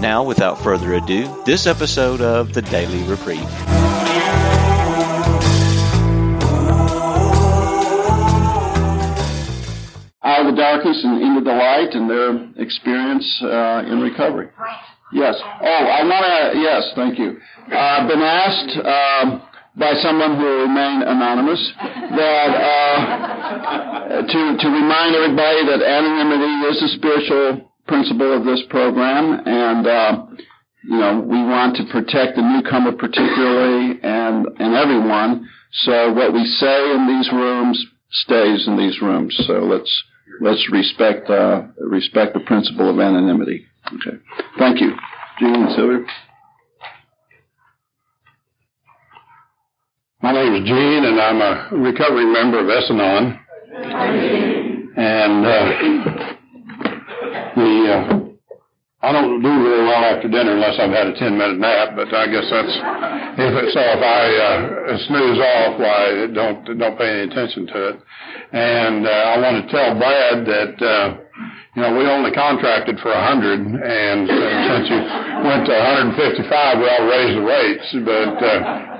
Now, without further ado, this episode of the Daily Reprieve. Out of the darkness and into the light, and their experience uh, in recovery. Yes. Oh, I want to. Yes, thank you. I've uh, been asked. Um, by someone who will remain anonymous that uh, to to remind everybody that anonymity is a spiritual principle of this program, and uh, you know we want to protect the newcomer particularly and and everyone. So what we say in these rooms stays in these rooms. So let's let's respect uh, respect the principle of anonymity. Okay, thank you, Gene and Sylvia. My name is Gene, and I'm a recovery member of S-Anon. And uh, the uh, I don't do really well after dinner unless I've had a ten minute nap. But I guess that's if it, so. If I uh, snooze off, why don't don't pay any attention to it. And uh, I want to tell Brad that. Uh, you know, we only contracted for a 100, and since you went to 155, we all raised the rates. But uh,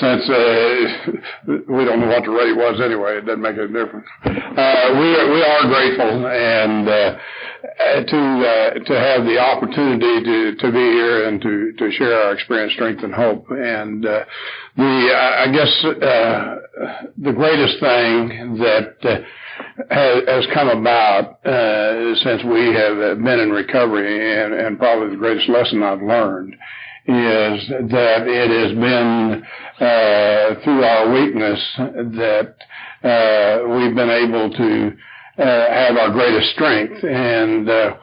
since uh, we don't know what the rate was anyway, it doesn't make a difference. Uh, we are, we are grateful and uh, to uh, to have the opportunity to to be here and to to share our experience, strength, and hope. And uh, the I guess uh, the greatest thing that has, has come about since we have been in recovery, and, and probably the greatest lesson I've learned is that it has been uh, through our weakness that uh, we've been able to uh, have our greatest strength, and uh,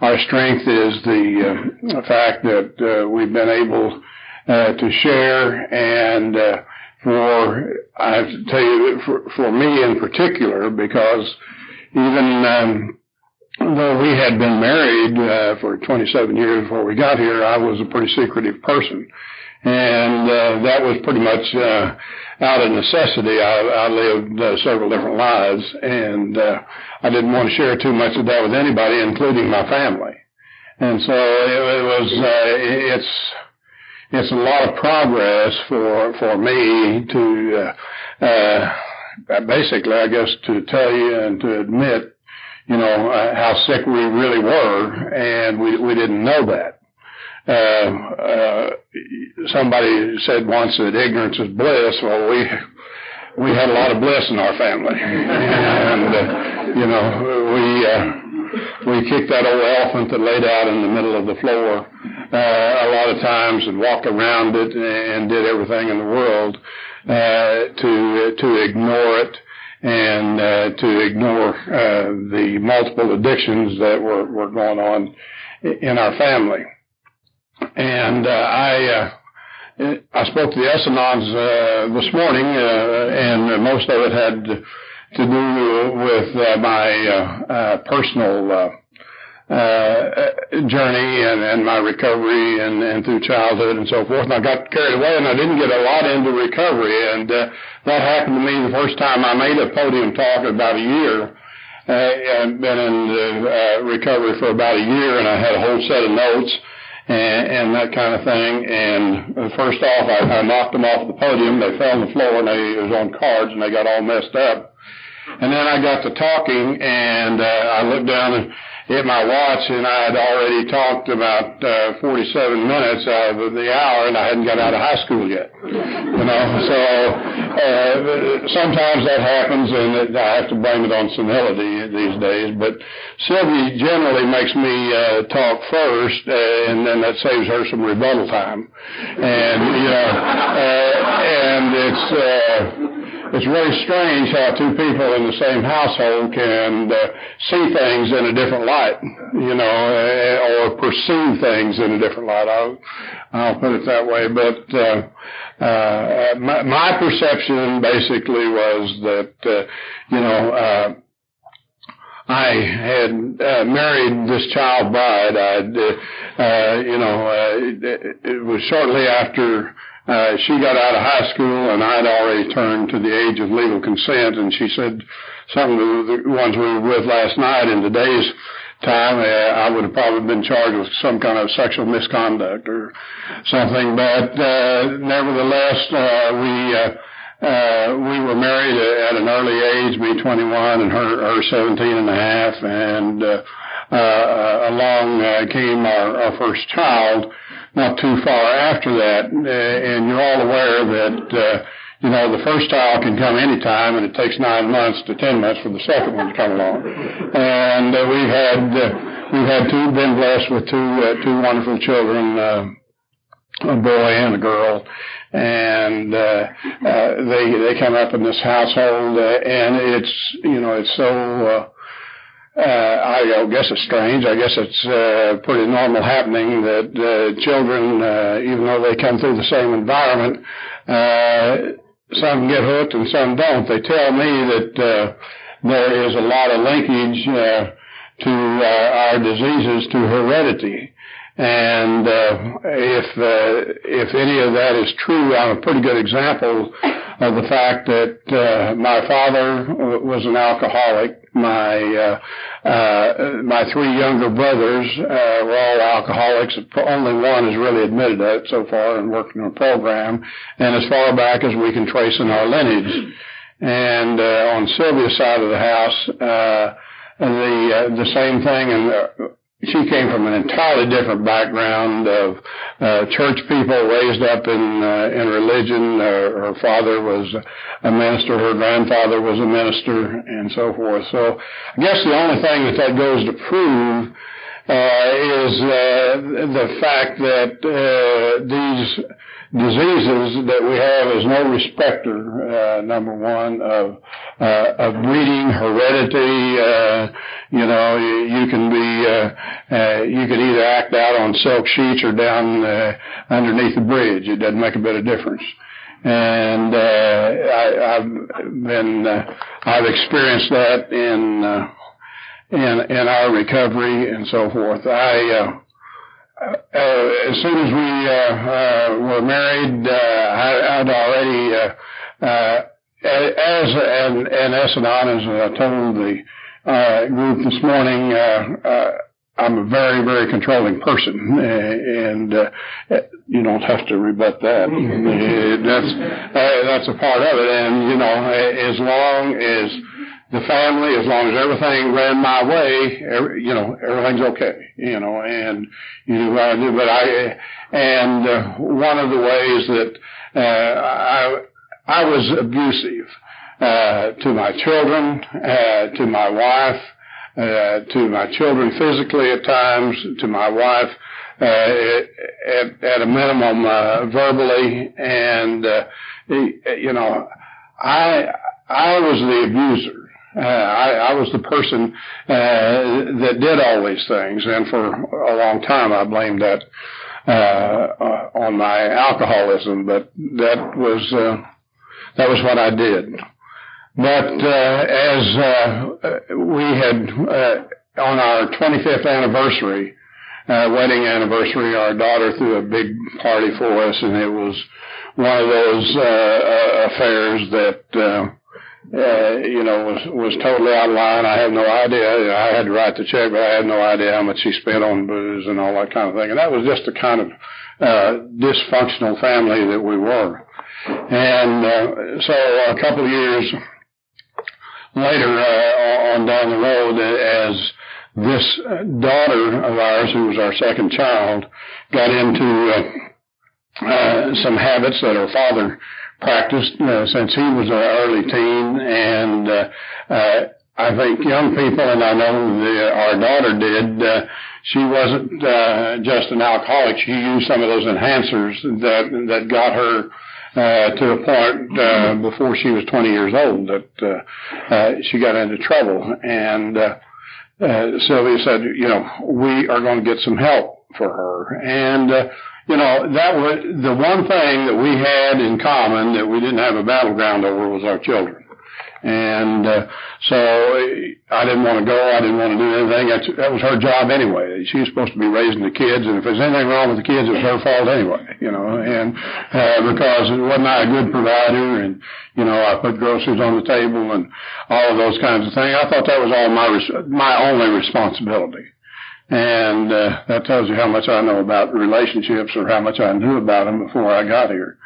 our strength is the uh, fact that uh, we've been able to share and for I have to tell you for, for me in particular because even um, though we had been married uh, for 27 years before we got here, I was a pretty secretive person. And uh, that was pretty much uh, out of necessity. I, I lived uh, several different lives, and uh, I didn't want to share too much of that with anybody, including my family. And so it, it was. Uh, it's it's a lot of progress for for me to uh, uh, basically, I guess, to tell you and to admit you know, uh, how sick we really were, and we we didn't know that. Uh, uh, somebody said once that ignorance is bliss. Well, we we had a lot of bliss in our family, and uh, you know, we uh, we kicked that old elephant that laid out in the middle of the floor uh, a lot of times and walked around it and did everything in the world uh, to to ignore it and uh, to ignore uh, the multiple addictions that were, were going on in our family. And uh, I uh, I spoke to the S-Anons uh, this morning, uh, and most of it had to do with my personal uh, journey and, and my recovery and, and through childhood and so forth. And I got carried away and I didn't get a lot into recovery. And uh, that happened to me the first time I made a podium talk about a year. Uh, I've been in uh, recovery for about a year and I had a whole set of notes and, and that kind of thing. And first off, I, I knocked them off the podium. They fell on the floor and they, it was on cards and they got all messed up. And then I got to talking and uh, I looked down and hit my watch and I had already talked about uh, 47 minutes out of the hour and I hadn't got out of high school yet. You know, so uh, sometimes that happens and it, I have to blame it on senility these days. But Sylvie generally makes me uh, talk first uh, and then that saves her some rebuttal time. And, you know, uh, and it's, uh, it's really strange how two people in the same household can uh, see things in a different light, you know, uh, or perceive things in a different light. I'll, I'll put it that way. But uh, uh, my, my perception basically was that, uh, you know, uh, I had uh, married this child bride. I'd, uh, uh, you know, uh, it, it was shortly after uh, she got out of high school and I'd already turned to the age of legal consent and she said some of the ones we were with last night in today's time, uh, I would have probably been charged with some kind of sexual misconduct or something. But uh, nevertheless, uh, we uh, uh, we were married at an early age, me 21 and her her 17 and a half, and uh, uh, along uh, came our, our first child not too far after that. Uh, and you're all aware that, uh, you know, the first child can come anytime and it takes nine months to ten months for the second one to come along. And uh, we've had, we've had two, been blessed with two, two wonderful children, a boy and a girl and uh, uh they they come up in this household uh, and it's you know it's so uh I guess it's strange. I guess it's uh, pretty normal happening that uh, children, uh, even though they come through the same environment, uh, some get hooked and some don't. They tell me that uh, there is a lot of linkage uh, to uh, our diseases to heredity. And uh, if uh, if any of that is true, I'm a pretty good example of the fact that uh, my father was an alcoholic. My uh, uh, my three younger brothers uh, were all alcoholics. Only one has really admitted that so far and worked in a program, and as far back as we can trace in our lineage. And uh, on Sylvia's side of the house, uh, the uh, the same thing, and uh, she came from an entirely different background of uh, church people raised up in uh, in religion. Uh, her father was a minister, her grandfather was a minister, and so forth. So I guess the only thing that that goes to prove uh, is uh, the fact that uh, these diseases that we have is no respecter, uh, number one, of, uh, of breeding, heredity, uh, you know, you, you can be, uh, uh, you can either act out on silk sheets or down, uh, underneath the bridge. It doesn't make a bit of difference. And, uh, I, I've been, uh, I've experienced that in, uh, in, in our recovery and so forth. I, as soon as we uh, uh, were married, I, would already, as an, an S-Anon, as I told the uh, group this morning, uh, uh, I'm a very, very controlling person, and uh, you don't have to rebut that. that's uh, that's a part of it, and you know, as long as the family, as long as everything ran my way, every, you know, everything's okay, you know, and you what I do. But I, and uh, one of the ways that uh, I, I was abusive uh, to my children, uh, to my wife, uh, to my children physically at times, to my wife. Uh, at, at a minimum, uh, verbally, and uh, you know, I I was the abuser, uh, I, I was the person uh, that did all these things, and for a long time I blamed that uh, uh, on my alcoholism. But that was uh, that was what I did. But uh, as uh, we had uh, on our 25th anniversary, uh, wedding anniversary, our daughter threw a big party for us, and it was one of those uh, uh affairs that. Uh, you know, was was totally out of line. I had no idea. You know, I had to write the check, but I had no idea how much she spent on booze and all that kind of thing. And that was just the kind of uh, dysfunctional family that we were. And uh, so a couple of years later, uh, on down the road, as this daughter of ours, who was our second child, got into uh, uh, some habits that her father practiced uh, since he was an early teen, and uh, uh, I think young people, and I know the, our daughter did. Uh, she wasn't uh, just an alcoholic; she used some of those enhancers that that got her uh, to the point uh, before she was 20 years old that uh, uh, she got into trouble. And uh, uh, Sylvia said, you know, we are going to get some help for her. And uh, you know, that was the one thing that we had in common that we didn't have a battleground over was our children. And uh, so I didn't want to go. I didn't want to do anything. That's, that was her job anyway. She was supposed to be raising the kids, and if there's anything wrong with the kids, it was her fault anyway. You know, and uh, because wasn't I a good provider, and you know, I put groceries on the table and all of those kinds of things. I thought that was all my res- my only responsibility. And uh, that tells you how much I know about relationships or how much I knew about them before I got here.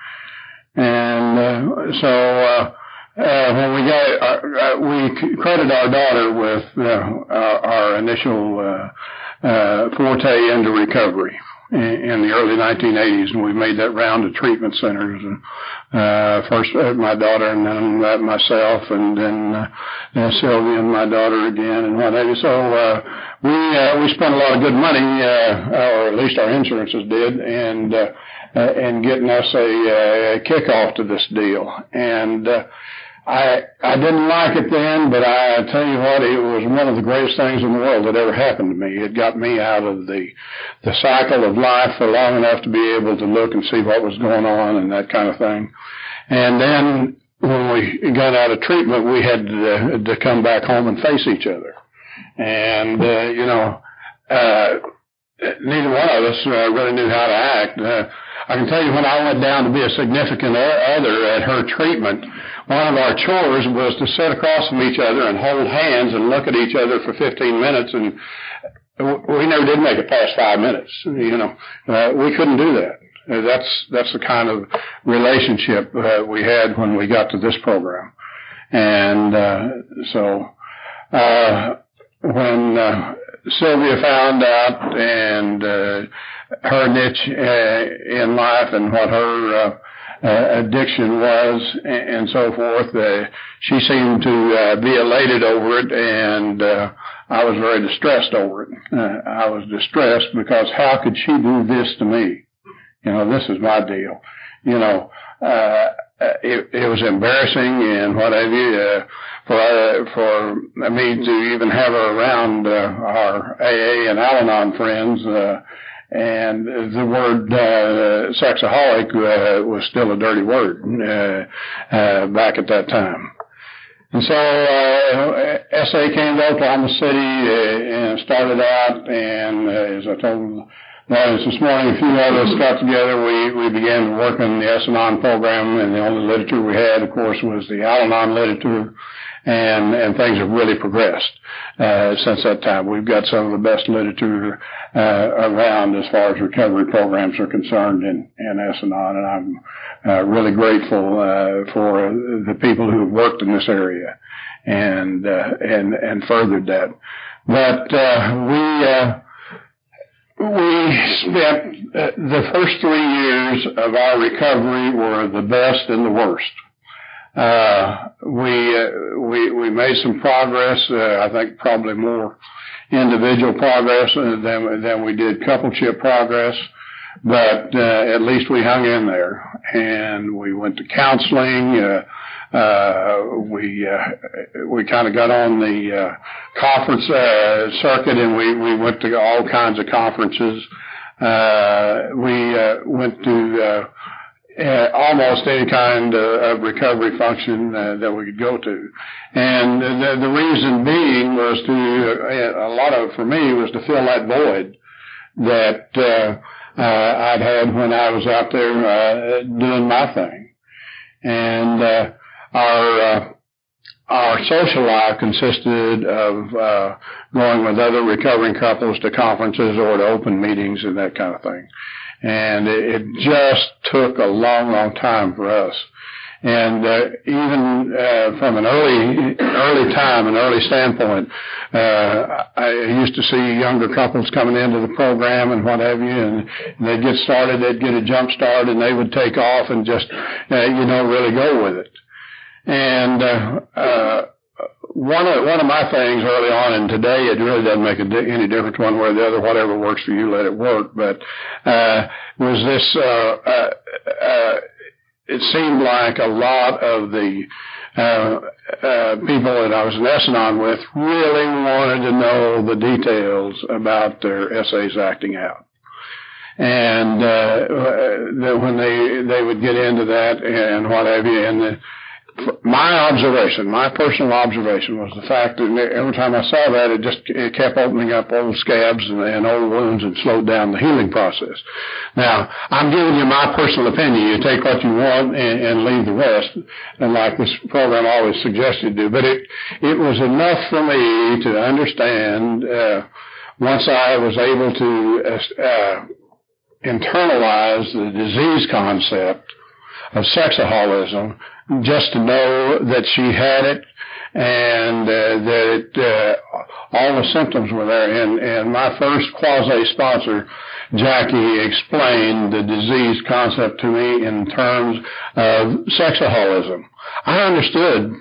And uh, so uh, uh, when we got, uh, uh, we credit our daughter with uh, our, our initial uh, uh, forte into recovery in, the early 1980s, and we made that round of treatment centers. And, uh, first uh, my daughter, and then uh, myself, and then uh, uh, Sylvia and my daughter again, and what have you. So uh, we uh, we spent a lot of good money, uh, or at least our insurances did, and uh, uh, and getting us a, a kickoff to this deal. And uh, I I didn't like it then, but I tell you what, it was one of the greatest things in the world that ever happened to me. It got me out of the the cycle of life for long enough to be able to look and see what was going on and that kind of thing. And then when we got out of treatment, we had to, to come back home and face each other. And uh, you know, uh, neither one of us uh, really knew how to act. Uh, I can tell you when I went down to be a significant other at her treatment, one of our chores was to sit across from each other and hold hands and look at each other for 15 minutes and we never did make it past five minutes. You know, uh, we couldn't do that. Uh, that's that's the kind of relationship uh, we had when we got to this program, and uh, so uh, when uh, Sylvia found out and her niche in life and what her uh, uh, addiction was and, and so forth. Uh, she seemed to uh, be elated over it, and uh, I was very distressed over it. Uh, I was distressed because how could she do this to me? You know, this is my deal. You know, uh, it, it was embarrassing and what have you. Uh, for uh, for me to even have her around uh, our AA and Al-Anon friends, uh, and the word uh, sexaholic uh, was still a dirty word uh, uh, back at that time. And so uh, SA came to Oklahoma City uh, and started out, and as I told Lawrence this morning, a few of us got together. We we began to work on the S-Anon program, and the only literature we had, of course, was the Al-Anon literature and and things have really progressed uh, since that time. We've got some of the best literature uh, around as far as recovery programs are concerned in, in and I'm uh, really grateful uh, for the people who have worked in this area and uh, and and furthered that. But uh, we. We spent the first three years of our recovery were the best and the worst. Uh, we, uh, we, we made some progress, uh, I think probably more individual progress than, than we did couple coupleship progress. But, uh, at least we hung in there and we went to counseling, uh, we we kind of got on the conference circuit, and we we went to all kinds of conferences. Uh, we went to almost any kind uh, of recovery function uh, that we could go to. And the, the reason being was to, uh, a lot of, for me, was to fill that void that uh, uh, I'd had when I was out there doing my thing. And our our social life consisted of uh, going with other recovering couples to conferences or to open meetings and that kind of thing and it, just took a long, long time for us. And uh, even uh, from an early, early time, an early standpoint, uh, I used to see younger couples coming into the program and what have you, and, and they'd get started, they'd get a jump start, and they would take off and just, uh, you know, really go with it. And uh, uh, one of one of my things early on, and today it really doesn't make di- any difference one way or the other. Whatever works for you, let it work. But uh, was this uh, uh, uh, it seemed like a lot of the uh, uh, people that I was in S-Anon with really wanted to know the details about their SAs acting out. And uh, when they they would get into that and what have you, and the, my observation, my personal observation was the fact that every time I saw that, it just it kept opening up old scabs and, and old wounds and slowed down the healing process. Now, I'm giving you my personal opinion. You take what you want and, and leave the rest, and like this program always suggested do. But it it was enough for me to understand uh, once I was able to uh, internalize the disease concept of sexaholism just to know that she had it and uh, that it, uh, all the symptoms were there. And, and my first quasi sponsor, Jackie, explained the disease concept to me in terms of sexaholism. I understood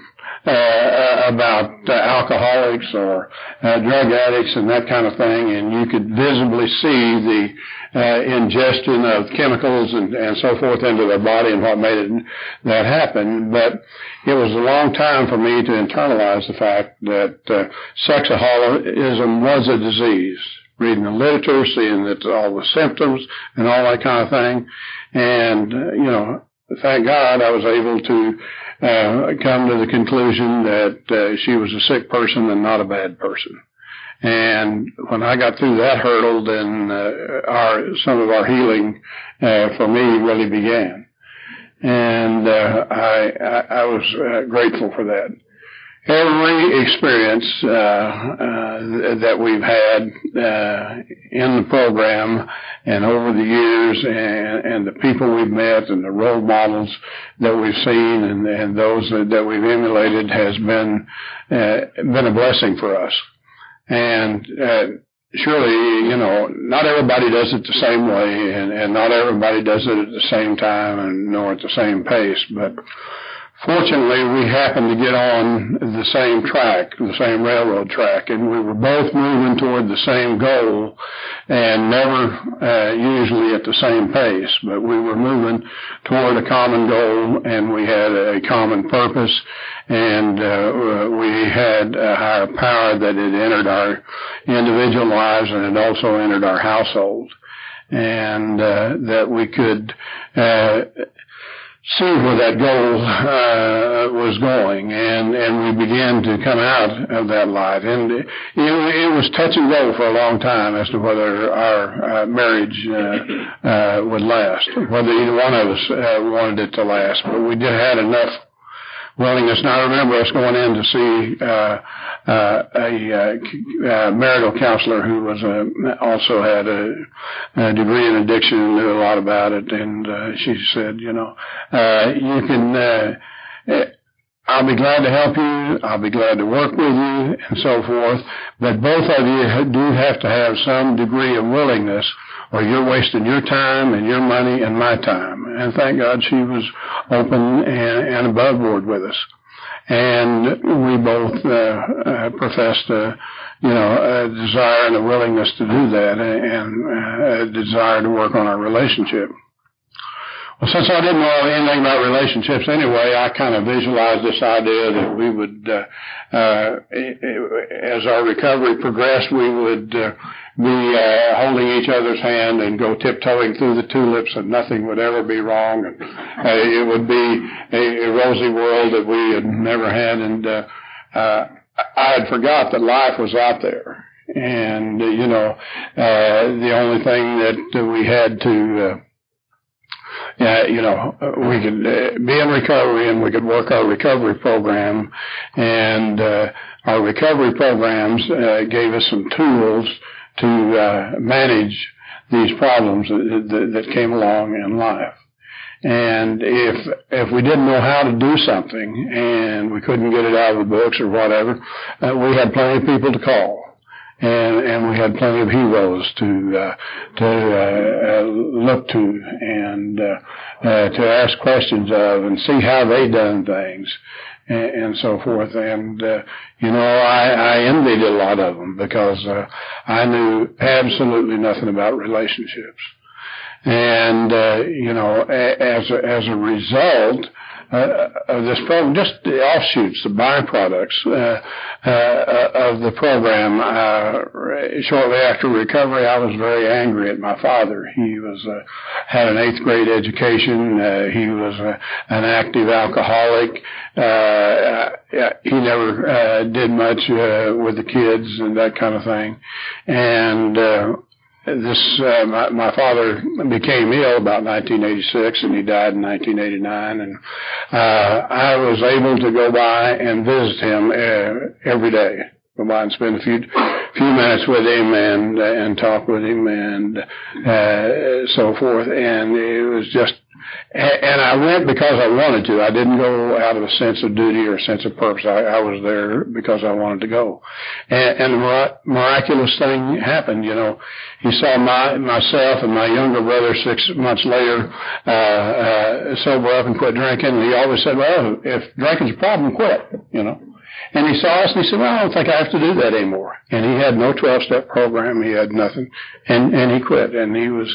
uh, uh, about uh, alcoholics or uh, drug addicts and that kind of thing, and you could visibly see the uh, ingestion of chemicals and, and so forth into their body and what made it, that happen. But it was a long time for me to internalize the fact that uh, sexaholism was a disease. Reading the literature, seeing that all the symptoms and all that kind of thing, and uh, you know, thank God I was able to uh, come to the conclusion that uh, she was a sick person and not a bad person. And when I got through that hurdle, then uh, our some of our healing uh, for me really began, and uh, I, I I was uh, grateful for that every experience uh, uh, that we've had uh, in the program and over the years and, and, the people we've met and the role models that we've seen and, and those that, that, we've emulated has been uh, been a blessing for us. And uh, surely, you know, not everybody does it the same way and, and not everybody does it at the same time and nor at the same pace, but Fortunately, we happened to get on the same track, the same railroad track, and we were both moving toward the same goal and never uh, usually at the same pace, but we were moving toward a common goal and we had a common purpose and uh, we had a higher power that had entered our individual lives and it also entered our household. And uh, that we could uh, see where that goal uh, was going, and and we began to come out of that light. And it, it was touch and go for a long time as to whether our uh, marriage uh, uh, would last, whether either one of us uh, wanted it to last. But we did had enough willingness. Now I remember us going in to see uh, uh, a uh, marital counselor who was a, also had a, a degree in addiction and knew a lot about it, and uh, she said, you know, uh, you can. Uh, I'll be glad to help you. I'll be glad to work with you and so forth. But both of you do have to have some degree of willingness or you're wasting your time and your money and my time. And thank God she was open and, and above board with us. And we both uh, uh, professed a, you know, a desire and a willingness to do that and uh, a desire to work on our relationship. Well, since I didn't know anything about relationships anyway, I kind of visualized this idea that we would, uh, uh, as our recovery progressed, we would uh, be uh, holding each other's hand and go tiptoeing through the tulips, and nothing would ever be wrong. And uh, it would be a, a rosy world that we had never had. And uh, uh, I had forgot that life was out there, and uh, you know, uh, the only thing that we had to uh, uh, you know, we could uh, be in recovery and we could work our recovery program. And uh, our recovery programs uh, gave us some tools to uh, manage these problems that, that, that came along in life. And if if we didn't know how to do something and we couldn't get it out of the books or whatever, uh, we had plenty of people to call and and we had plenty of heroes to uh, to uh, uh, look to and uh, uh, to ask questions of and see how they done things and, and so forth. And uh, you know, I, I envied a lot of them because I knew absolutely nothing about relationships. And, uh, you know, as a, as a result, of this program, just the offshoots, the byproducts uh, uh, of the program. Uh, shortly after recovery, I was very angry at my father. He was uh, had an eighth grade education. Uh, he was uh, an active alcoholic. Uh, he never uh, did much uh, with the kids and that kind of thing, and. Uh, this uh, my, my father became ill about 1986 and he died in 1989 and uh, I was able to go by and visit him uh, every day. Go by and spend a few few minutes with him and and talk with him and uh, so forth and it was just and I went because I wanted to. I didn't go out of a sense of duty or a sense of purpose. I, I was there because I wanted to go. And, and the miraculous thing happened. You know, he saw my myself and my younger brother six months later uh, uh, sober up and quit drinking. And he always said, "Well, if drinking's a problem, quit." You know. And he saw us and he said, well, I don't think I have to do that anymore. And he had no 12 step program. He had nothing. And, and he quit. And he was,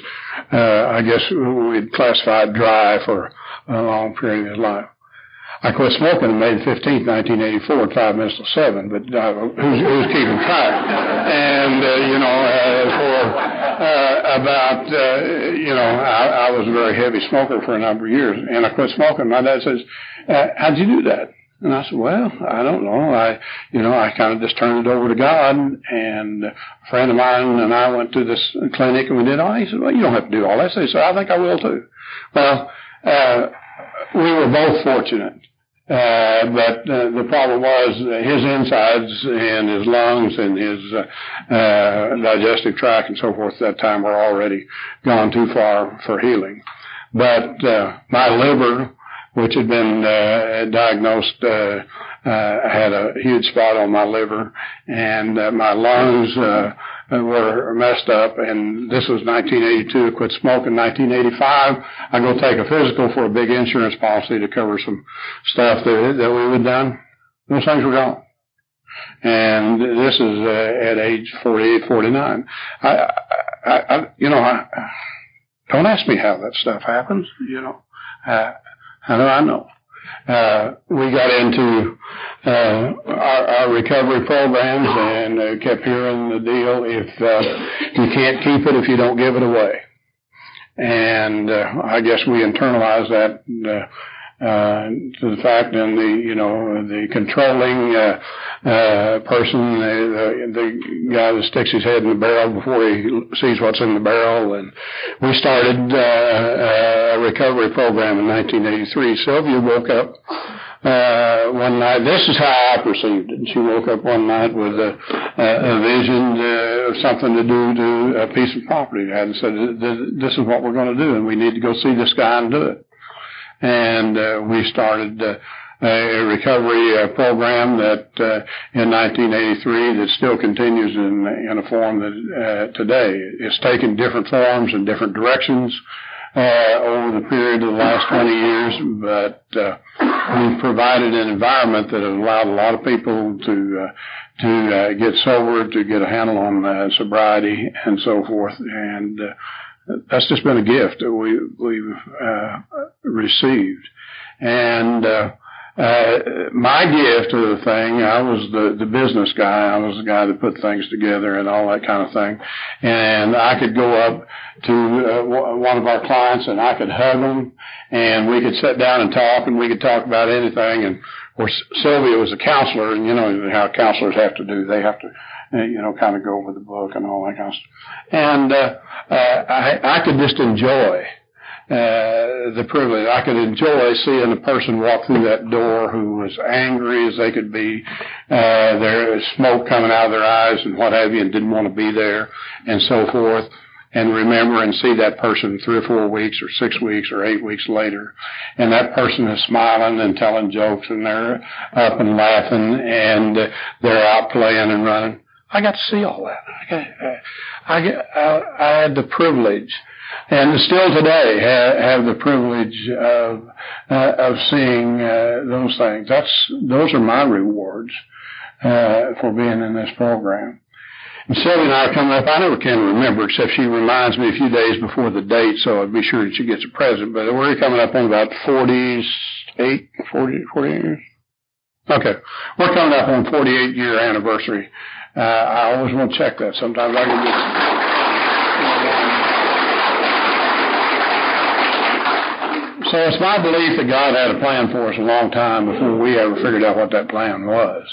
uh, I guess we'd classified dry for a long period of his life. I quit smoking on May 15th, 1984 at five minutes to seven, but uh, who's, who's keeping track? And, uh, you know, uh, for uh, about, uh, you know, I, I was a very heavy smoker for a number of years, and I quit smoking. My dad says, uh, how'd you do that? And I said, well, I don't know. I, you know, I kind of just turned it over to God. And a friend of mine and I went to this clinic and we did all. He said, well, you don't have to do all that. So he said, I think I will too. Well, uh, we were both fortunate. Uh, but uh, the problem was his insides and his lungs and his uh, uh, digestive tract and so forth at that time were already gone too far for healing. But uh, my liver which had been uh, diagnosed. Uh, uh, I had a huge spot on my liver, and uh, my lungs uh, were messed up. And this was 1982. I quit smoking. 1985, I go take a physical for a big insurance policy to cover some stuff that that we had done. Those things were gone. And this is uh, at age 48, 49. I, I, I you know, I, don't ask me how that stuff happens. You know, uh, how do I know? Uh, we got into uh, our, our recovery programs and uh, kept hearing the deal: if uh, you can't keep it, if you don't give it away. And uh, I guess we internalized that uh, uh, to the fact and the you know the controlling uh, uh, person, the, the the guy that sticks his head in the barrel before he sees what's in the barrel, and we started uh, a recovery program in 1983. Sylvia woke up uh, one night. This is how I perceived it. She woke up one night with a, a vision uh, of something to do to a piece of property and said, "This is what we're going to do, and we need to go see this guy and do it." and uh, we started uh, a recovery uh, program that uh, in 1983 that still continues in in a form that uh, today it's taken different forms and different directions over the period of the last 20 years, but uh, we've provided an environment that has allowed a lot of people to uh, to uh, get sober, to get a handle on uh, sobriety, and so forth, and. Uh, that's just been a gift that we we've uh, received, and uh, my gift of the thing, I was the the business guy. I was the guy that put things together and all that kind of thing, and I could go up to uh, one of our clients and I could hug them, and we could sit down and talk, and we could talk about anything. And of course, Sylvia was a counselor, and you know how counselors have to do. They have to uh, you know, kind of go over the book and all that kind of stuff. And uh, uh, I, I could just enjoy uh, the privilege. I could enjoy seeing a person walk through that door who was angry as they could be. Uh, there was smoke coming out of their eyes and what have you, and didn't want to be there, and so forth. And remember and see that person three or four weeks or six weeks or eight weeks later, and that person is smiling and telling jokes and they're up and laughing and they're out playing and running. I got to see all that. I, I, I, I had the privilege, and still today have, have the privilege of uh, of seeing uh, those things. That's those are my rewards uh, for being in this program. And Sylvia and I are coming up. I never can remember, except she reminds me a few days before the date, so I'd be sure that she gets a present. But we're coming up on about 48, 40, 48 years. Okay. We're coming up on 48 year anniversary. Uh, I always want to check that. Sometimes I can get. So it's my belief that God had a plan for us a long time before we ever figured out what that plan was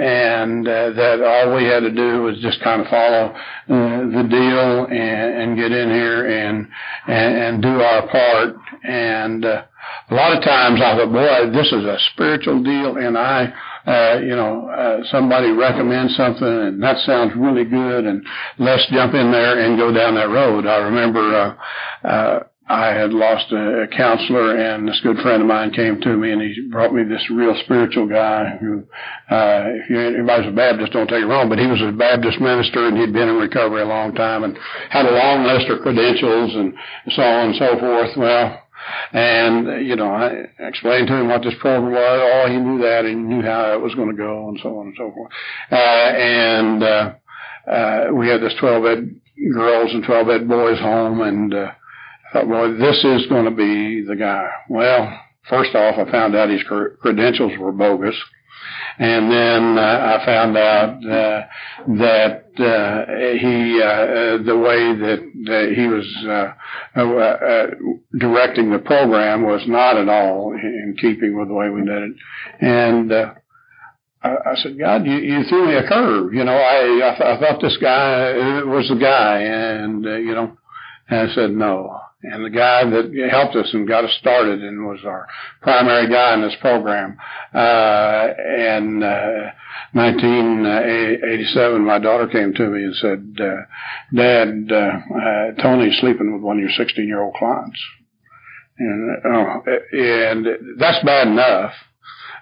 and uh, that all we had to do was just kind of follow uh, the deal and, and get in here and, and and do our part. And uh, a lot of times I thought, boy, this is a spiritual deal, and I. Uh, you know, uh, somebody recommends something and that sounds really good and let's jump in there and go down that road. I remember, uh, uh, I had lost a, a counselor, and this good friend of mine came to me, and he brought me this real spiritual guy who, uh, if you, anybody's a Baptist, don't take it wrong, but he was a Baptist minister, and he'd been in recovery a long time, and had a long list of credentials, and so on and so forth. Well, and you know, I explained to him what this program was. Oh, he knew that, and knew how it was going to go, and so on and so forth. Uh, and uh, uh, we had this 12 ed girls and 12 ed boys home, and uh, thought, well, this is going to be the guy. Well, first off, I found out his credentials were bogus. And then uh, I found out uh, that uh, he, uh, the way that, that he was uh, uh, uh, directing the program was not at all in keeping with the way we did it. And uh, I, I said, God, you, you threw me a curve. You know, I I, th- I thought this guy was the guy, and uh, you know, and I said no. And the guy that helped us and got us started and was our primary guy in this program. Uh, in uh, 1987, my daughter came to me and said, uh, Dad, uh, uh, Tony's sleeping with one of your 16 year old clients. And, uh, and that's bad enough.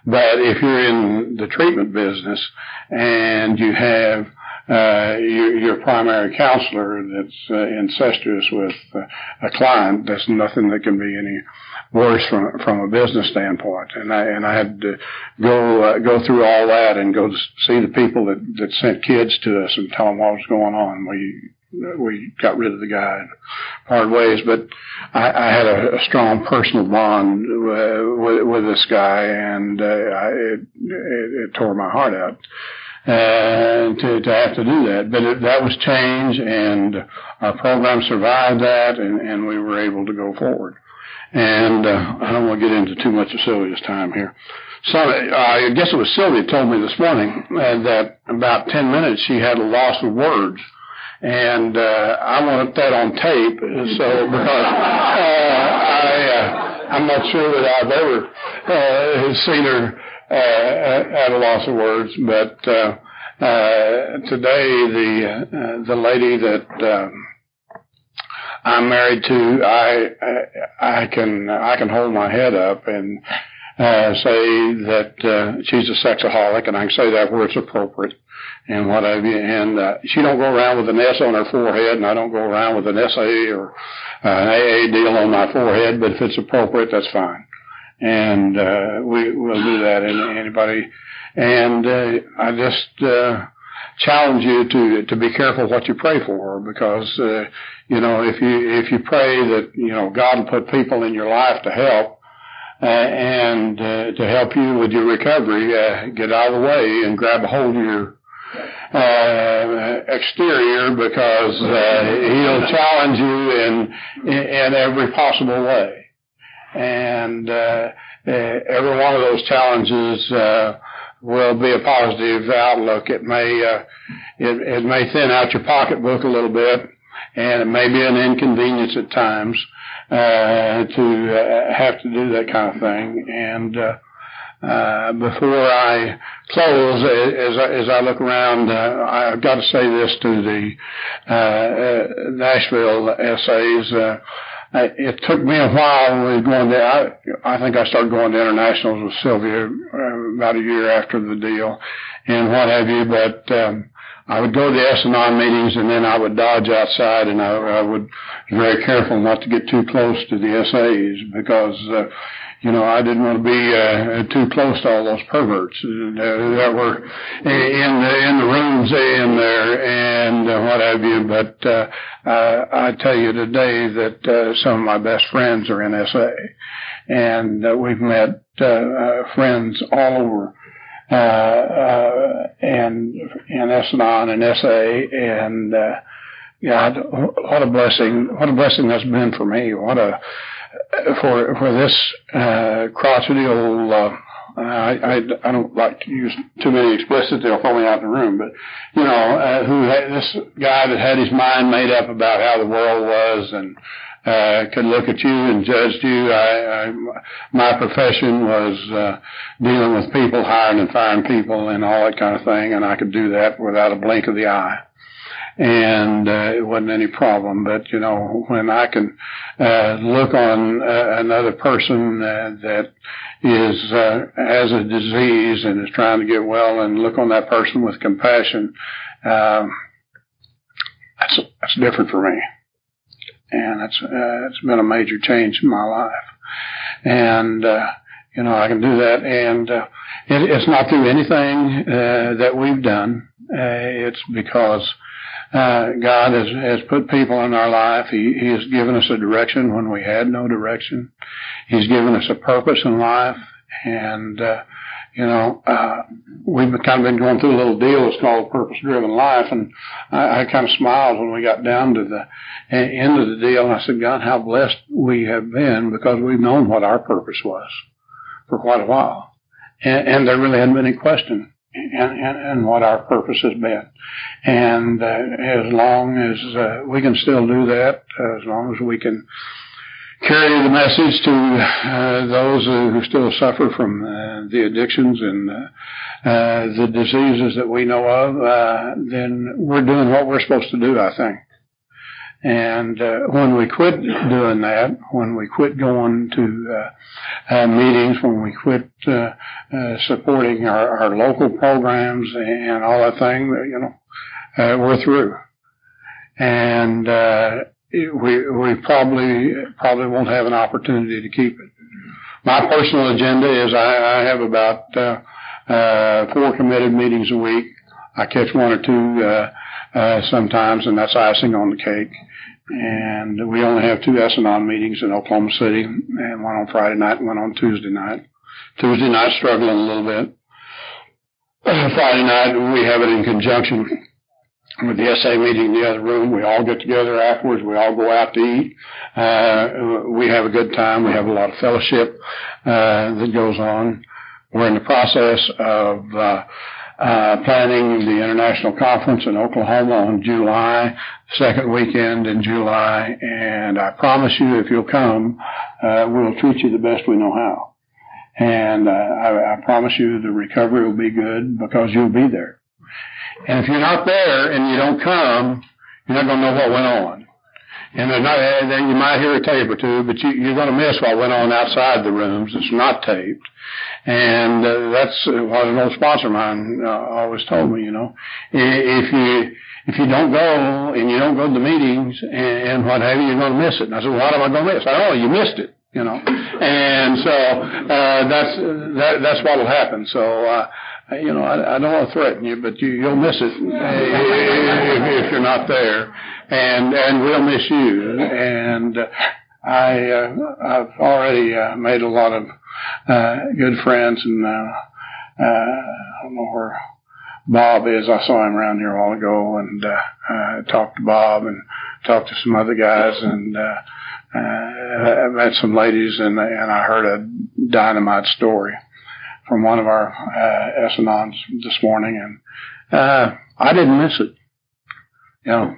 But if you're in the treatment business and you have uh, your, your primary counselor that's uh, incestuous with uh, a client, there's nothing that can be any worse from from a business standpoint. And I and I had to go uh, go through all that and go see the people that that sent kids to us and tell them what was going on. We we got rid of the guy and parted ways, but I, I had a, a strong personal bond uh, with, with this guy, and uh, I, it, it, it tore my heart out uh, to, to have to do that. But it, that was change, and our program survived that, and, and we were able to go forward. And uh, I don't want to get into too much of Sylvia's time here. So uh, I guess it was Sylvia told me this morning uh, that about 10 minutes she had a loss of words. And uh, I wanted that on tape, so because uh, I, uh, I'm not sure that I've ever uh, seen her at a loss of words. But uh, uh, today, the the lady that um, I'm married to, I I can I can hold my head up and uh, say that uh, she's a sexaholic, and I can say that where it's appropriate and what have you. And uh, she don't go around with an S on her forehead, and I don't go around with an SA or uh, an AA deal on my forehead. But if it's appropriate, that's fine and uh, we will do that. And anybody, and uh, I just uh, challenge you to to be careful what you pray for, because uh, you know if you if you pray that you know God will put people in your life to help. Uh, and uh, to help you with your recovery, uh, get out of the way and grab a hold of your uh, exterior because uh, he'll challenge you in, in in every possible way and uh, uh, every one of those challenges uh, will be a positive outlook. It may uh, it, it may thin out your pocketbook a little bit, and it may be an inconvenience at times uh, to uh, have to do that kind of thing. And uh, uh, before I close, as I, as I look around, uh, I've got to say this to the uh, uh, Nashville SAs. Uh, it took me a while we going to, I, I think I started going to internationals with Sylvia uh, about a year after the deal and what have you, but, um, I would go to the S-Anon meetings and then I would dodge outside and I, I would be very careful not to get too close to the SAs because, uh, you know, I didn't want to be uh, too close to all those perverts uh, that were in the in the rooms in there, of you, but uh, uh, I tell you today that uh, some of my best friends are in SA, and uh, we've met uh, uh, friends all over uh, uh, and in S-Anon and SA, and uh, God, what a blessing! What a blessing that's been for me. What a for for this uh, crotchety old. Uh, I, I I don't like to use too many explicit; they'll throw me out in the room. But you know, uh, who had, this guy that had his mind made up about how the world was and uh, could look at you and judge you. I, I my profession was uh, dealing with people, hiring and firing people, and all that kind of thing, and I could do that without a blink of the eye. And uh, it wasn't any problem. But you know, when I can uh, look on uh, another person uh, that is uh, has a disease and is trying to get well, and look on that person with compassion, um, that's that's different for me and it's uh, it's been a major change in my life. And uh, you know, I can do that, and uh, it, it's not through anything uh, that we've done. Uh, it's because uh, God has has put people in our life. He He has given us a direction when we had no direction. He's given us a purpose in life, and uh, you know, uh, we've kind of been going through a little deal. It's called Purpose Driven Life. And I, I kind of smiled when we got down to the end of the deal. And I said, God, how blessed we have been because we've known what our purpose was for quite a while. And, and there really hadn't been any question and, and, and what our purpose has been. And uh, as long as uh, we can still do that, uh, as long as we can carry the message to uh, those who still suffer from uh, the addictions and uh, uh, the diseases that we know of, uh, then we're doing what we're supposed to do, I think. And uh, when we quit doing that, when we quit going to uh, uh, meetings, when we quit uh, supporting our, our, local programs and all that thing, you know, we're through. And we we probably probably won't have an opportunity to keep it. My personal agenda is I, I have about uh, uh, four committed meetings a week. I catch one or two uh, sometimes, and that's icing on the cake. And we only have two S-Anon meetings in Oklahoma City, and one on Friday night and one on Tuesday night. Tuesday night struggling a little bit. Friday night we have it in conjunction with the SA meeting in the other room. We all get together afterwards. We all go out to eat. Uh, we have a good time. We have a lot of fellowship uh, that goes on. We're in the process of uh, uh, planning the international conference in Oklahoma on July, second weekend in July. And I promise you, if you'll come, uh, we'll treat you the best we know how. And uh, I, I promise you the recovery will be good because you'll be there. And if you're not there and you don't come, you're not going to know what went on. And there's not, then you might hear a tape or two, but you, you're going to miss what went on outside the rooms. It's not taped. And uh, that's what an old sponsor of mine uh, always told me, you know. If you, if you don't go and you don't go to the meetings and, and what have you, you're going to miss it. And I said, well, what am I going to miss? I know, you missed it, you know. And so, uh, that's, that, that's what'll happen. So, uh, you know, I, I don't want to threaten you, but you, you'll miss it if, if you're not there, and and we'll miss you. And I uh, I've already uh, made a lot of uh, good friends, and uh, uh, I don't know where Bob is. I saw him around here a while ago, and uh, uh, talked to Bob and talked to some other guys, and. Uh, uh, I met some ladies and and I heard a dynamite story from one of our uh, S-Anons this morning, and uh, I didn't miss it. You know,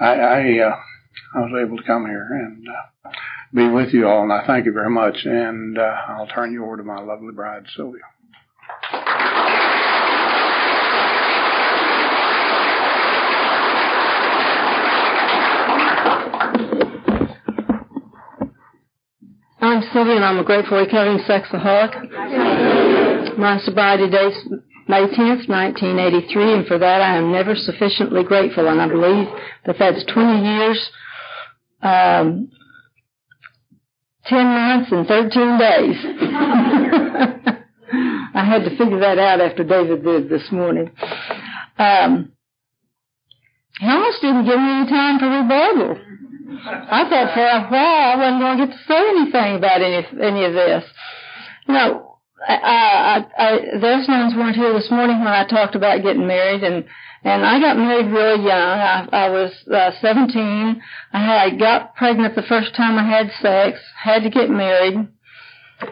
I I, uh, I was able to come here and uh, be with you all, and I thank you very much. And uh, I'll turn you over to my lovely bride, Sylvia. I'm Sylvia, and I'm a grateful recovering sexaholic. My sobriety date is May 10th, 1983, and for that I am never sufficiently grateful, and I believe that that's 20 years, um, 10 months, and 13 days. I had to figure that out after David did this morning. Um, he almost didn't give me any time for rebuttal. I thought for a while I wasn't going to get to say anything about any any of this. No, I, I, I, those nuns weren't here this morning when I talked about getting married, and and I got married really young. I, I was uh, 17. I had got pregnant the first time I had sex. Had to get married,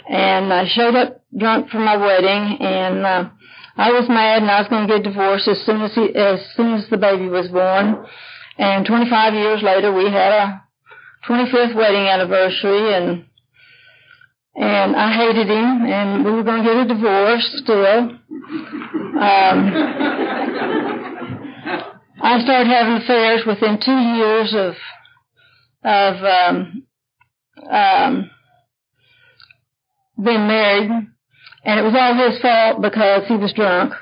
and I showed up drunk for my wedding, and uh, I was mad, and I was going to get divorced as soon as he, as soon as the baby was born. And 25 years later, we had a 25th wedding anniversary, and and I hated him, and we were going to get a divorce still. Um, I started having affairs within two years of of um, um, being married, and it was all his fault because he was drunk.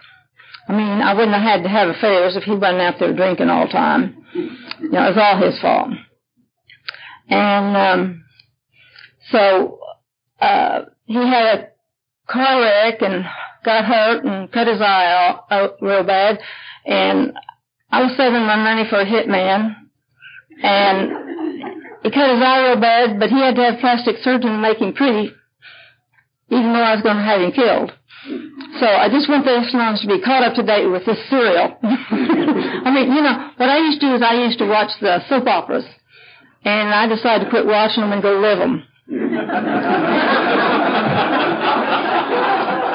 I mean, I wouldn't have had to have affairs if he wasn't out there drinking all the time. You know, it was all his fault. And um, so uh, he had a car wreck and got hurt and cut his eye out, out real bad. And I was saving my money for a hitman. And he cut his eye real bad, but he had to have plastic surgery to make him pretty, even though I was going to have him killed. So I just want the Esselines to be caught up to date with this serial. I mean, you know, what I used to do is I used to watch the soap operas. And I decided to quit watching them and go live them.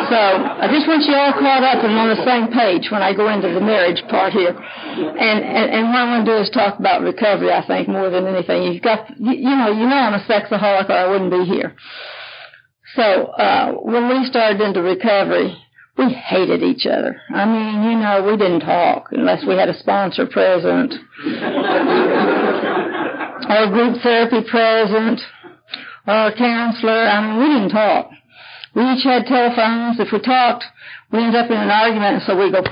so I just want you all caught up and on the same page when I go into the marriage part here. And and, and what I want to do is talk about recovery. I think more than anything, you've got you, you know you know I'm a sexaholic or I wouldn't be here. So uh, when we started into recovery, we hated each other. I mean, you know, we didn't talk unless we had a sponsor present, or a group therapy present or a counselor. I mean, we didn't talk. We each had telephones. If we talked, we ended up in an argument, so we go.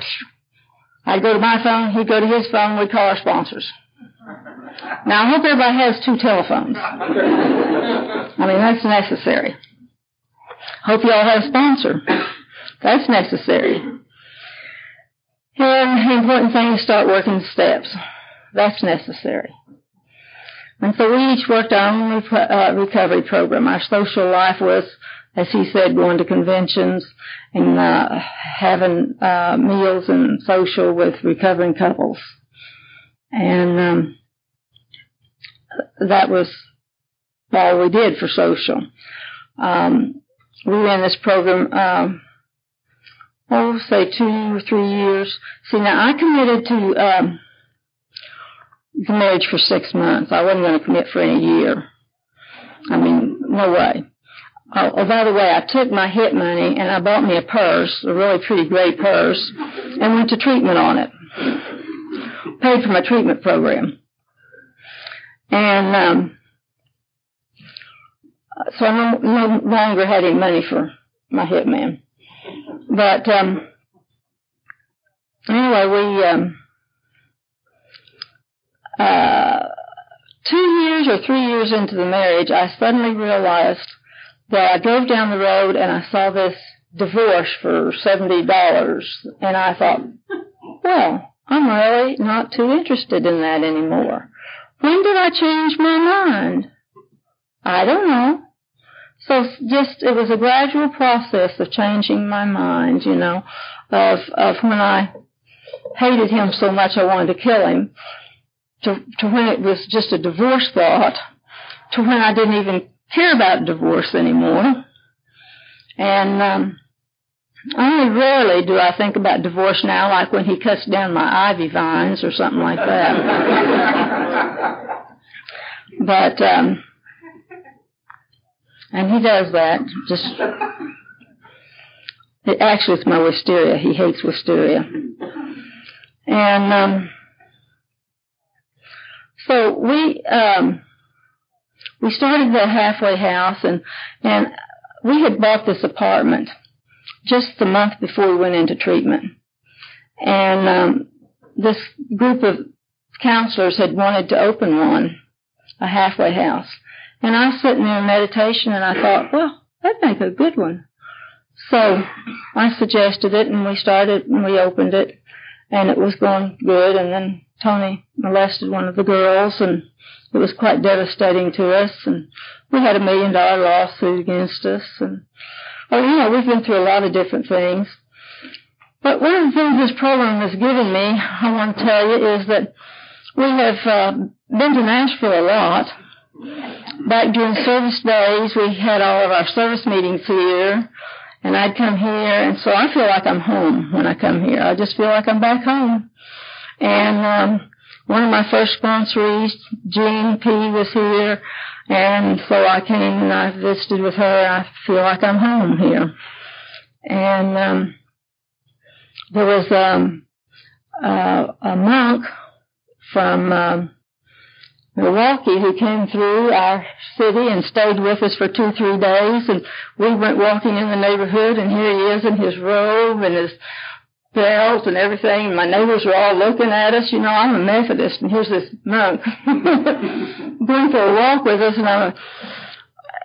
I'd go to my phone, he'd go to his phone. We'd call our sponsors. Now I hope everybody has two telephones. I mean, that's necessary. Hope you all have a sponsor. That's necessary. And the important thing is start working the steps. That's necessary. And so we each worked our own uh, recovery program. Our social life was, as he said, going to conventions and uh, having uh, meals and social with recovering couples. And um, that was all we did for social. Um, we ran this program, um, oh, say two or three years. See, now I committed to um, the marriage for six months. I wasn't going to commit for any year. I mean, no way. Oh, oh, by the way, I took my hit money and I bought me a purse, a really pretty great purse, and went to treatment on it. Paid for my treatment program. And um, so I no, no longer had any money for my hitman. But um, anyway, we um, uh, two years or three years into the marriage, I suddenly realized that I drove down the road and I saw this divorce for seventy dollars, and I thought, well, I'm really not too interested in that anymore. When did I change my mind? I don't know. So just it was a gradual process of changing my mind, you know, of of when I hated him so much I wanted to kill him to, to when it was just a divorce thought, to when I didn't even care about divorce anymore. And um, only rarely do I think about divorce now, like when he cuts down my ivy vines or something like that. but um, and he does that. Just it, actually, it's my wisteria. He hates wisteria, and um, so we um, we started the halfway house, and and we had bought this apartment just the month before we went into treatment, and um, this group of counselors had wanted to open one, a halfway house, and I was sitting there in meditation, and I thought, well, that'd make a good one. So I suggested it, and we started, and we opened it, and it was going good, and then Tony molested one of the girls, and it was quite devastating to us. And we had a million dollar lawsuit against us, and oh, you know, we've been through a lot of different things. But one of the things this program has given me, I want to tell you, is that we have uh, been to Nashville a lot. Back during service days, we had all of our service meetings here, and I'd come here, and so I feel like I'm home when I come here. I just feel like I'm back home. And um, one of my first sponsorees, Jean P, was here, and so I came and I visited with her. I feel like I'm home here. And um, there was um, uh, a monk from um, Milwaukee who came through our city and stayed with us for two, three days. And we went walking in the neighborhood, and here he is in his robe and his belt and everything. And my neighbors were all looking at us. You know, I'm a Methodist, and here's this monk going for a walk with us, and I'm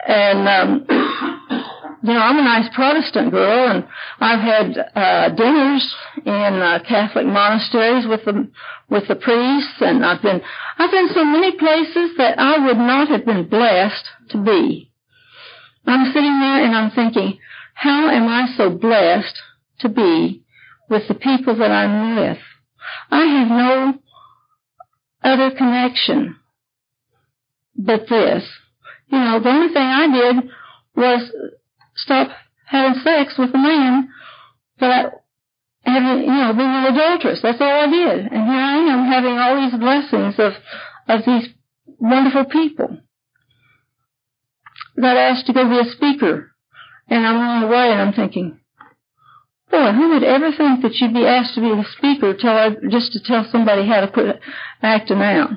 and um, you know, I'm a nice Protestant girl, and I've had uh, dinners in uh, Catholic monasteries with the with the priests, and I've been I've been so many places that I would not have been blessed to be. I'm sitting there and I'm thinking, how am I so blessed to be with the people that I'm with? I have no other connection but this. You know, the only thing I did was stop having sex with a man that having, you know, being an adulteress. That's all I did. And here I am having all these blessings of, of these wonderful people. Got asked to go be a speaker. And I'm on the way and I'm thinking, boy, who would ever think that you'd be asked to be a speaker just to tell somebody how to quit acting out?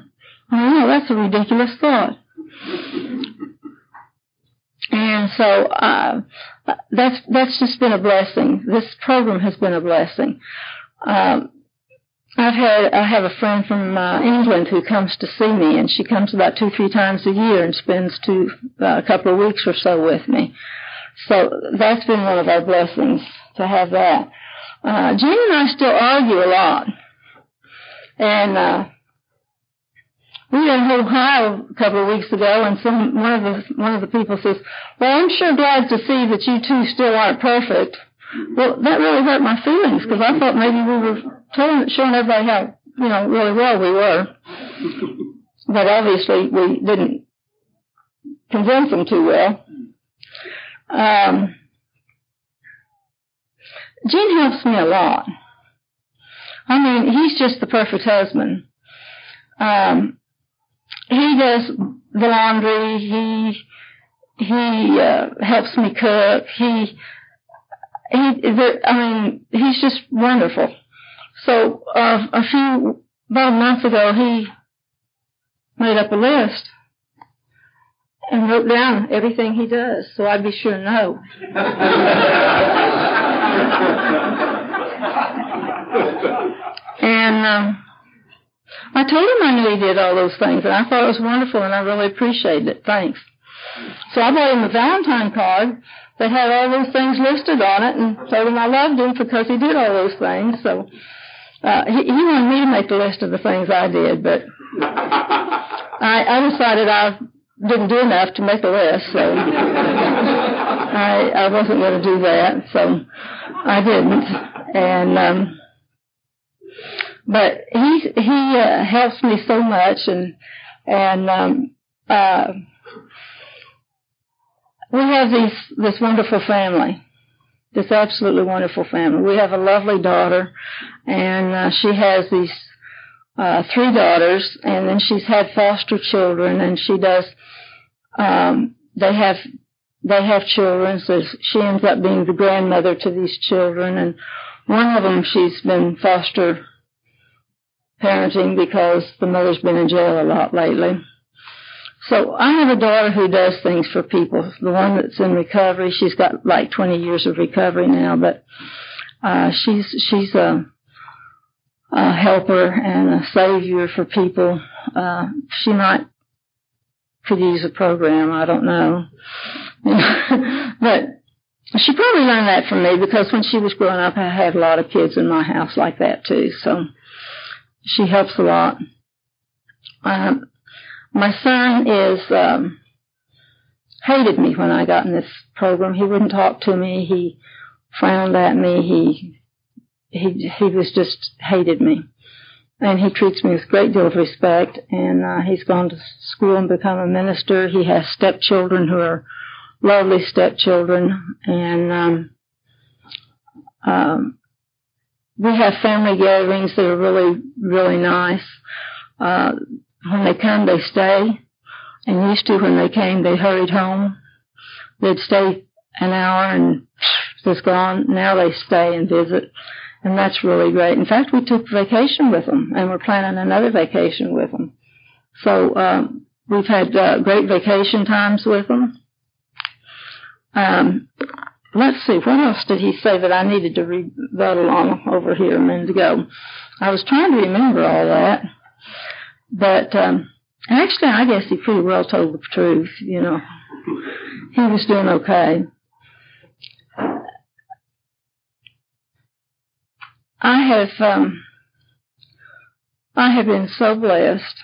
I know, that's a ridiculous thought. And so uh, that's that's just been a blessing. This program has been a blessing. Um, I've had I have a friend from uh, England who comes to see me, and she comes about two three times a year and spends two uh, a couple of weeks or so with me. So that's been one of our blessings to have that. Uh, Gene and I still argue a lot, and uh, we were in Ohio a couple of weeks ago, and some one of the one of the people says, "Well, I'm sure glad to see that you two still aren't perfect." Well, that really hurt my feelings because I thought maybe we were telling, showing everybody how you know really well we were, but obviously we didn't convince them too well. Um, Gene helps me a lot. I mean, he's just the perfect husband. Um, he does the laundry. He he uh, helps me cook. He he. The, I mean, he's just wonderful. So uh, a few about a month ago, he made up a list and wrote down everything he does, so I'd be sure to know. and. Um, I told him I knew he did all those things, and I thought it was wonderful, and I really appreciated it. Thanks. So I bought him a Valentine card that had all those things listed on it, and told him I loved him because he did all those things. So uh, he, he wanted me to make the list of the things I did, but I, I decided I didn't do enough to make a list, so I I wasn't going to do that, so I didn't, and. um but he he uh, helps me so much, and and um, uh, we have these this wonderful family, this absolutely wonderful family. We have a lovely daughter, and uh, she has these uh, three daughters, and then she's had foster children, and she does. Um, they have they have children, so she ends up being the grandmother to these children, and one of them she's been foster parenting because the mother's been in jail a lot lately. So I have a daughter who does things for people. The one that's in recovery, she's got like 20 years of recovery now, but uh, she's she's a, a helper and a savior for people. Uh, she might could use a program. I don't know, but she probably learned that from me because when she was growing up, I had a lot of kids in my house like that too. So she helps a lot. Um, my son is um, hated me when I got in this program. He wouldn't talk to me. He frowned at me. He he he was just hated me, and he treats me with a great deal of respect. And uh, he's gone to school and become a minister. He has stepchildren who are lovely stepchildren, and um, um, we have family gatherings that are really really nice. Uh, when they come, they stay. And used to, when they came, they hurried home. They'd stay an hour and just gone. Now they stay and visit. And that's really great. In fact, we took vacation with them and we're planning another vacation with them. So, um, we've had uh, great vacation times with them. Um, let's see, what else did he say that I needed to rebuttal on over here a minute ago? I was trying to remember all that. But um, actually, I guess he pretty well told the truth. You know, he was doing okay. I have um, I have been so blessed,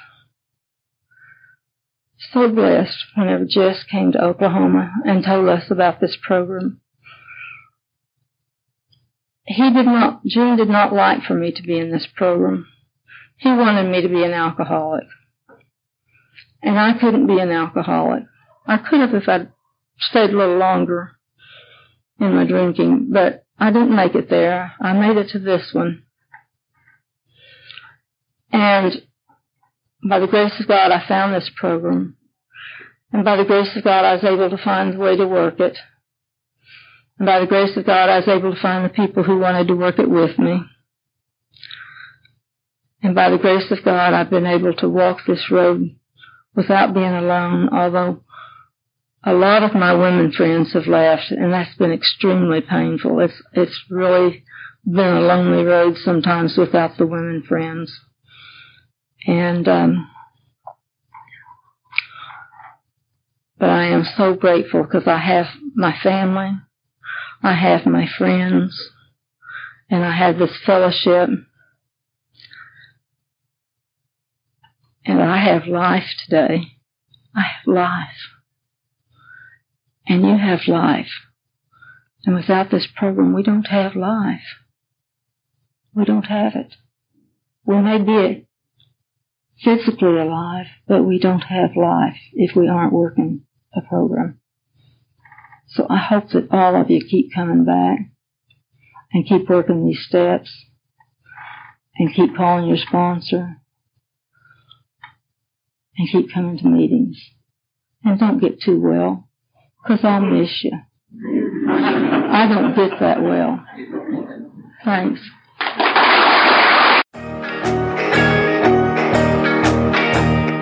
so blessed whenever Jess came to Oklahoma and told us about this program. He did not, June did not like for me to be in this program. He wanted me to be an alcoholic. And I couldn't be an alcoholic. I could have if I'd stayed a little longer in my drinking, but I didn't make it there. I made it to this one. And by the grace of God, I found this program. And by the grace of God, I was able to find the way to work it. And by the grace of God, I was able to find the people who wanted to work it with me. And by the grace of God, I've been able to walk this road without being alone, although a lot of my women friends have left, and that's been extremely painful. It's, it's really been a lonely road sometimes without the women friends. And, um, but I am so grateful because I have my family, I have my friends, and I have this fellowship And I have life today. I have life. And you have life. And without this program, we don't have life. We don't have it. We may be physically alive, but we don't have life if we aren't working a program. So I hope that all of you keep coming back and keep working these steps and keep calling your sponsor and keep coming to meetings. And don't get too well, because I'll miss you. I don't get that well. Thanks.